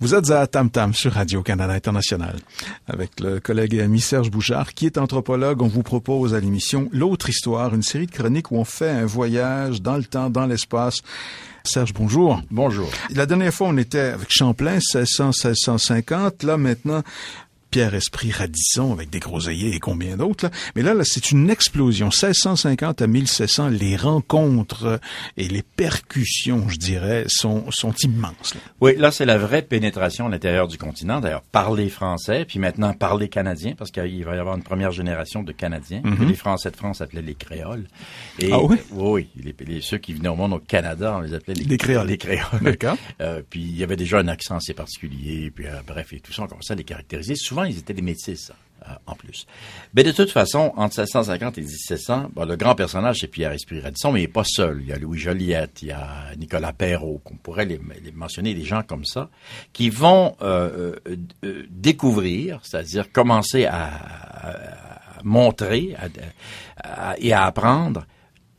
Vous êtes à Tam Tam sur Radio-Canada International. Avec le collègue et ami Serge Bouchard, qui est anthropologue, on vous propose à l'émission L'autre histoire, une série de chroniques où on fait un voyage dans le temps, dans l'espace. Serge, bonjour. Bonjour. La dernière fois, on était avec Champlain, 1600-1650. Là, maintenant, Pierre Esprit Radisson avec des groseilliers et combien d'autres. Mais là, là c'est une explosion. 1650 à 1700, les rencontres et les percussions, je dirais, sont, sont immenses. Oui, là, c'est la vraie pénétration à l'intérieur du continent. D'ailleurs, parler français, puis maintenant parler canadien, parce qu'il va y avoir une première génération de Canadiens. Mm-hmm. Les Français de France appelaient les créoles. Et, ah oui? Oui, les, ceux qui venaient au monde au Canada, on les appelait les, les créoles. Les créoles. D'accord. Euh, puis il y avait déjà un accent assez particulier, puis euh, bref, et tout ça, on commençait à les caractériser. Souvent, ils étaient des métis, euh, en plus. Mais de toute façon, entre 1650 et 1700, le grand personnage, c'est Pierre Esprit Radisson, mais il n'est pas seul. Il y a Louis Joliette, il y a Nicolas Perrault, qu'on pourrait les, mentionner, des gens comme ça, qui vont euh, euh, découvrir, c'est-à-dire commencer à, montrer et à apprendre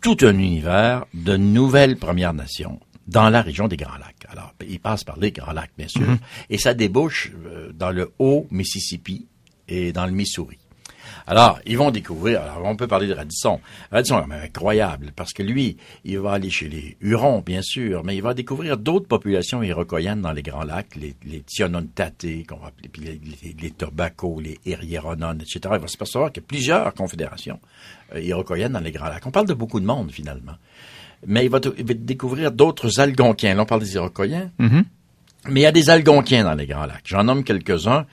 tout un univers de nouvelles Premières Nations dans la région des Grands Lacs. Alors, il passe par les Grands Lacs, bien sûr, mhm. et ça débouche euh, dans le haut Mississippi et dans le Missouri. Alors, ils vont découvrir, alors on peut parler de Radisson. Radisson est incroyable, parce que lui, il va aller chez les Hurons, bien sûr, mais il va découvrir d'autres populations iroquoiennes dans les Grands Lacs, les, les Tionontate, qu'on va appeler, les, les, les Tobacco, les Erieronon, etc. Il va se percevoir qu'il y a plusieurs confédérations euh, iroquoiennes dans les Grands Lacs. On parle de beaucoup de monde, finalement mais il va, découvrir d'autres Algonquiens. Là, on parle des Iroquoiens. Mm-hmm. Mais il y a des Algonquiens dans les Grands Lacs. J'en nomme quelques-uns.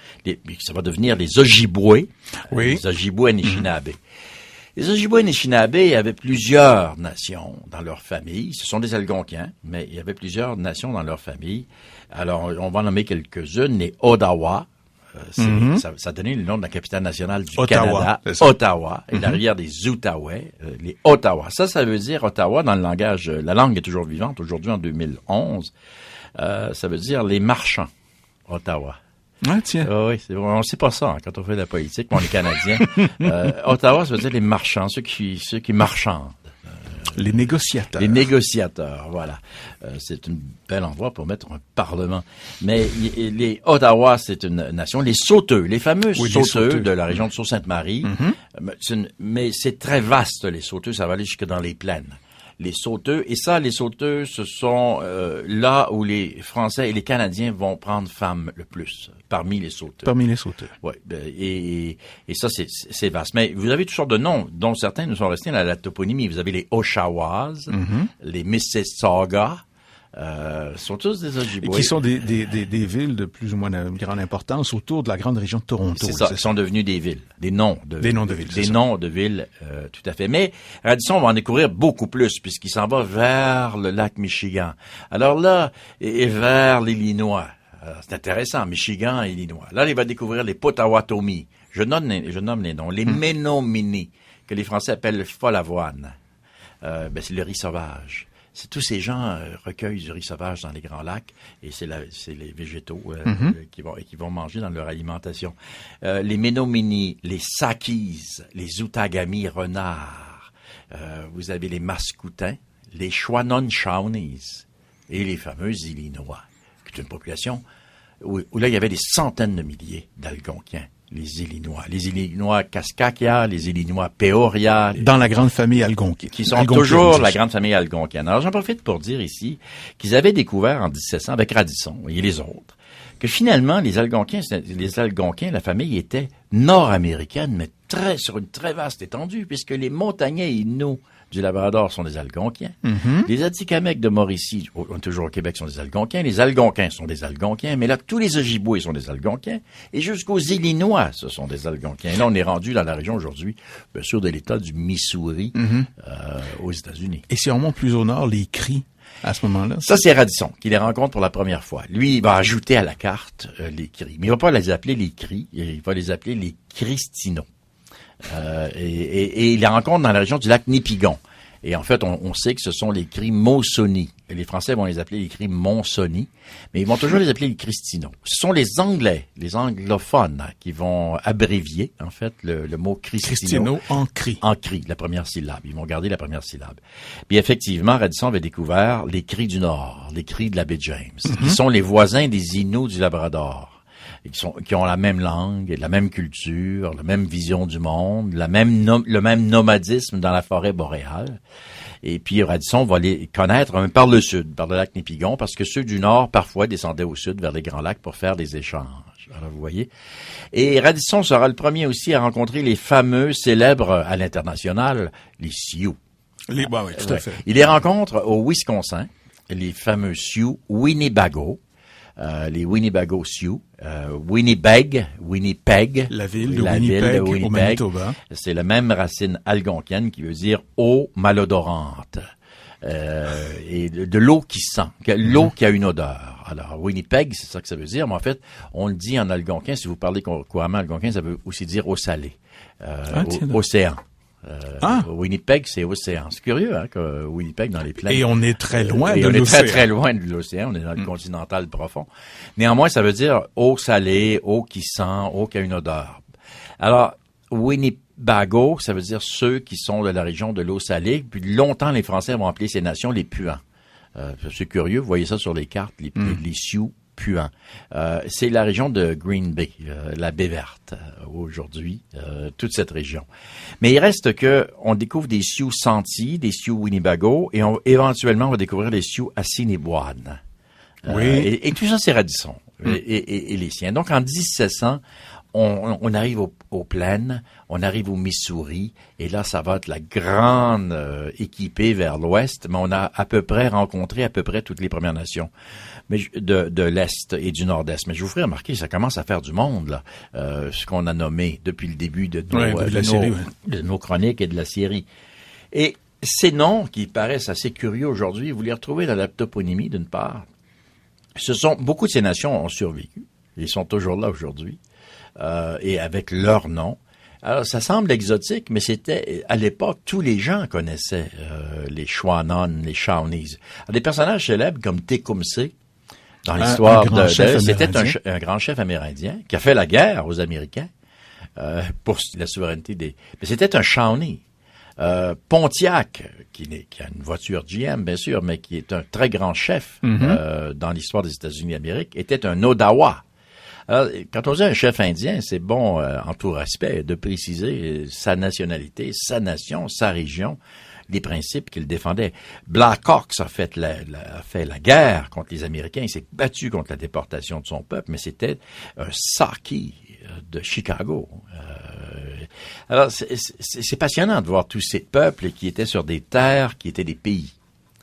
Ça va devenir les Ojibwés. Oui. Les Ojibwés Anishinaabe. Mm-hmm. Les Ojibwés Anishinaabe avaient plusieurs nations dans leur famille. Ce sont des Algonquiens, mais il y avait plusieurs nations dans leur famille. Alors, on va nommer quelques-unes. Les Odawa, euh, mhm. ça, ça, donnait le nom de la capitale nationale du Canada, Ottawa, et la mhm. rivière des Outaouais, euh, les Ottawa. Ça, ça veut dire Ottawa dans le langage, la langue est toujours vivante aujourd'hui en 2011. Euh, ça veut dire les marchands, Ottawa. Ah, tiens. Ah oui, c'est, on ne sait pas ça hein, quand on fait de la politique, on est Canadiens. euh, Ottawa, ça veut dire les marchands, ceux qui, ceux qui marchandent. Les négociateurs. Les négociateurs, voilà. Euh, c'est un bel endroit pour mettre un parlement. Mais les Ottawa, c'est une nation. Les sauteux, les fameux sauteux, de la région de Sault-Sainte-Marie. Mm-hmm. Mais c'est très vaste, les sauteux. Ça va aller jusque dans les plaines les sauteux. Et ça, les sauteux, ce sont euh, là où les Français et les Canadiens vont prendre femmes le plus, parmi les sauteux. Parmi les sauteux. Oui, ben, et, et ça, c'est vaste. Mais vous avez toutes sortes de noms, dont certains nous sont restés dans la toponymie. Vous avez les Oshawas, mm-hmm. les Mississauga, euh, sont tous des Ojibwés. Et qui sont des, des, des, des, villes de plus ou moins de grande importance autour de la grande région de Toronto. C'est ça, ils sont devenus des villes, des noms de Des noms de villes, Des noms de villes, euh, tout à fait. Mais Radisson va en découvrir beaucoup plus puisqu'il s'en va vers le lac Michigan. Alors là, et, vers l'Illinois. C'est intéressant, Michigan et Illinois. Là, il va découvrir les Potawatomi. Je nomme les, je nomme les noms. Les hmm. Menominee, que les Français appellent le folavoine. Euh, ben, c'est le riz sauvage c'est tous ces gens euh, recueillent du riz sauvage dans les grands lacs et c'est les végétaux euh, mm-hmm. euh, qui vont qui vont manger dans leur alimentation. les Menominee, les Sakis, les Outagami renards. vous avez les Mascoutins, les Chouanon Shawnees et les fameux Illinois, qui est une population où, où là il y avait des centaines de milliers d'Algonquiens les Illinois. Les Illinois Kaskakia, les Illinois Peoria. Dans la grande famille algonquienne. Qui sont toujours la grande famille algonquienne. Alors j'en profite pour dire ici qu'ils avaient découvert en 1700 avec Radisson et les autres que finalement les Algonquins, les Algonquins, la famille était nord-américaine, mais très sur une très vaste étendue, puisque les montagnais Inuits du Labrador sont des Algonquiens. Mm-hmm. Les Atikamekw de Mauricie, toujours au Québec, sont des Algonquins. Les Algonquins sont des Algonquins. Mais là, tous les Ojibwés sont des Algonquins. Et jusqu'aux Illinois, ce sont des Algonquins. Et là, on est rendu dans la région aujourd'hui, bien sûr, de l'État du Missouri, mm-hmm. euh, aux États-Unis. Et si on monte plus au nord, les cris à ce moment-là? Ça, c'est Radisson qui les rencontre pour la première fois. Lui, il va ajouter à la carte euh, les cris. Mais il va pas les appeler les cris, il va les appeler les Christinos. Euh, et, et, et, il les rencontre dans la région du lac Nipigon. Et en fait, on, on sait que ce sont les cris Mosoni les Français vont les appeler les cris Monsoni, mais ils vont toujours les appeler les Cristino. Ce sont les Anglais, les anglophones, hein, qui vont abrévier, en fait, le, mot Cristino. Cristino en cri. En cri, la première syllabe. Ils vont garder la première syllabe. Puis effectivement, Radisson avait découvert les cris du Nord, les cris de la baie James, qui mhm. sont les voisins des Inuits du Labrador. Qui, sont, qui ont la même langue, la même culture, la même vision du monde, la même le même nomadisme dans la forêt boréale. Et puis Radisson va les connaître par le sud, par le lac Nipigon, parce que ceux du nord, parfois, descendaient au sud vers les Grands Lacs pour faire des échanges. Alors, vous voyez. Et Radisson sera le premier aussi à rencontrer les fameux célèbres à l'international, les Sioux. Les, bah oui, tout à fait. Il les rencontre au Wisconsin, les fameux Sioux Winnebago, euh, les Winnebago Sioux, euh, Winnipeg, Winnipeg, la ville de Winnipeg, au Manitoba. C'est la même racine algonquienne qui veut dire eau malodorante. Euh, et de, l'eau qui sent, l'eau mhm. qui a une odeur. Alors, Winnipeg, c'est ça que ça veut dire, mais en fait, on le dit en algonquin, si vous parlez couramment algonquin, ça veut aussi dire eau salée, euh, ah, océan. Euh, ah. Winnipeg, c'est océan. C'est curieux, hein, que Winnipeg dans les plaines. Et on est très loin de l'océan. On est très très loin de l'océan. On est dans le mm. continental profond. Néanmoins, ça veut dire eau salée, eau qui sent, eau qui a une odeur. Alors, Winnebago, ça veut dire ceux qui sont de la région de l'eau salée. Puis longtemps, les Français vont appeler ces nations les puants. Euh, c'est curieux, vous voyez ça sur les cartes, les, mm. les Sioux, puant. Euh, c'est la région de Green Bay, euh, la baie verte euh, aujourd'hui, toute cette région. Mais il reste que on découvre des Sioux Senti, des Sioux Winnebago, et on, éventuellement on va découvrir les Sioux Assiniboine. Oui. Et, tout ça c'est Radisson mm. et, les siens. Donc en 1700, on, arrive aux plaines, on arrive au Missouri, et là, ça va être la grande équipée vers l'ouest, mais on a à peu près rencontré à peu près toutes les Premières Nations mais de, de l'Est et du Nord-Est. Mais je vous ferai remarquer, ça commence à faire du monde, là, euh, ce qu'on a nommé depuis le début de nos, de, série, de nos chroniques et de la série. Et ces noms qui paraissent assez curieux aujourd'hui, vous les retrouvez dans la toponymie d'une part. Ce sont beaucoup de ces nations ont survécu. Ils sont toujours là aujourd'hui euh, et avec leur nom. Alors, ça semble exotique, mais c'était, à l'époque, tous les gens connaissaient euh, les Shawanones, les Shawnees. des personnages célèbres comme Tecumseh, dans l'histoire de, c'était un, grand chef amérindien qui a fait la guerre aux Américains euh, pour la souveraineté des. Mais c'était un Shawnee. Euh, Pontiac, qui, qui, a une voiture GM bien sûr, mais qui est un très grand chef mm-hmm. euh, dans l'histoire des États-Unis d'Amérique, était un Odawa. Alors, quand on dit un chef indien, c'est bon, euh, en tout respect, de préciser sa nationalité, sa nation, sa région, les principes qu'il défendait. Black Hawks a fait la, a fait la guerre contre les Américains, il s'est battu contre la déportation de son peuple, mais c'était un Saki euh, de Chicago. Euh, alors, c'est passionnant de voir tous ces peuples qui étaient sur des terres, qui étaient des pays.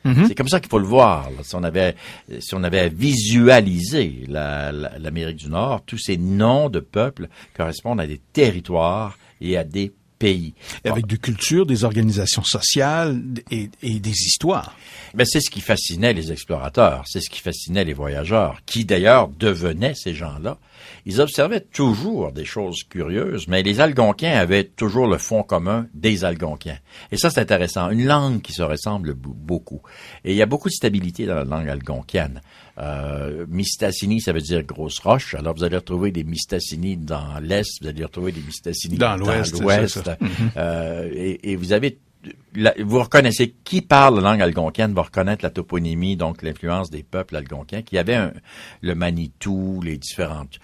Mm-hmm. C'est comme ça qu'il faut le voir. Si on avait, si on avait visualisé l'Amérique du Nord, tous ces noms de peuples correspondent à des territoires et à des pays. avec des cultures, des organisations sociales et, des histoires. Mais c'est ce qui fascinait les explorateurs, c'est ce qui fascinait les voyageurs, qui d'ailleurs devenaient ces gens-là. Ils observaient toujours des choses curieuses, mais les Algonquins avaient toujours le fond commun des Algonquins. Et ça, c'est intéressant. Une langue qui se ressemble beaucoup. Et il y a beaucoup de stabilité dans la langue algonquienne. Euh, Mistassini, ça veut dire grosse roche. Alors, vous allez retrouver des Mistassini dans l'Est, vous allez retrouver des Mistassini dans l'Ouest. Euh, et, et, vous avez vous reconnaissez qui parle la langue algonquienne va reconnaître la toponymie, donc l'influence des peuples algonquins, qui avait le Manitou, les différentes.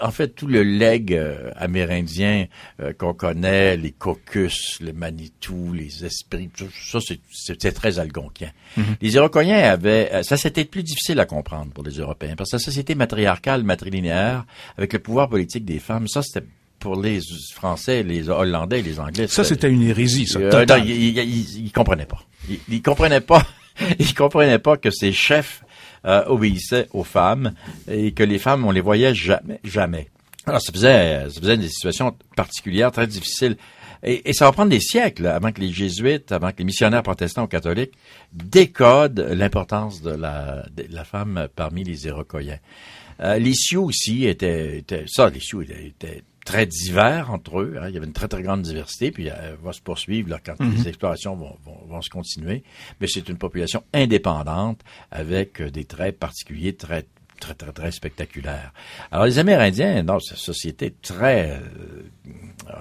En fait, tout le legs euh, amérindien euh, qu'on connaît, les caucus, le Manitou, les esprits, ça c'était très algonquin. Mm-hmm. Les Iroquois avaient, euh, ça c'était plus difficile à comprendre pour les Européens, parce que la société matriarcale, matrilinéaire, avec le pouvoir politique des femmes, ça c'était pour les Français, les Hollandais, les Anglais. Ça, c'était une hérésie, ça. Euh, non, ils, ils, comprenaient pas. Ils, ils, comprenaient pas. ils comprenaient pas que ces chefs euh, obéissaient aux femmes et que les femmes, on les voyait jamais, jamais. Alors, ça faisait, ça faisait des situations particulières, très difficiles. Et, et, ça va prendre des siècles avant que les jésuites, avant que les missionnaires protestants ou catholiques décodent l'importance de la, de la femme parmi les Iroquois. Euh, les Sioux aussi étaient, étaient ça, les Sioux étaient, étaient très divers entre eux. Hein. Il y avait une très, très grande diversité, puis elle va se poursuivre là, quand Mhm. les explorations vont, vont, vont se continuer. Mais c'est une population indépendante avec euh, des traits particuliers très très, très, très spectaculaires. Alors, les Amérindiens, dans cette société très... euh,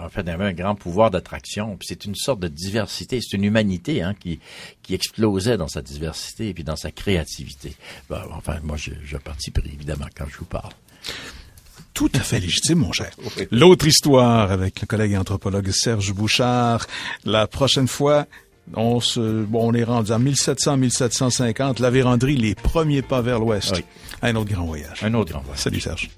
en fait, ils avaient un grand pouvoir d'attraction. Puis c'est une sorte de diversité, c'est une humanité hein, qui, qui explosait dans sa diversité et puis dans sa créativité. Ben, enfin, moi, je, je participerai évidemment quand je vous parle. Tout à fait légitime, mon cher. L'autre histoire avec le collègue anthropologue Serge Bouchard. La prochaine fois, on se, bon, on est rendu à 1700-1750. La véranderie, les premiers pas vers l'ouest. Oui. Un autre grand voyage. Un autre grand voyage. Salut Serge.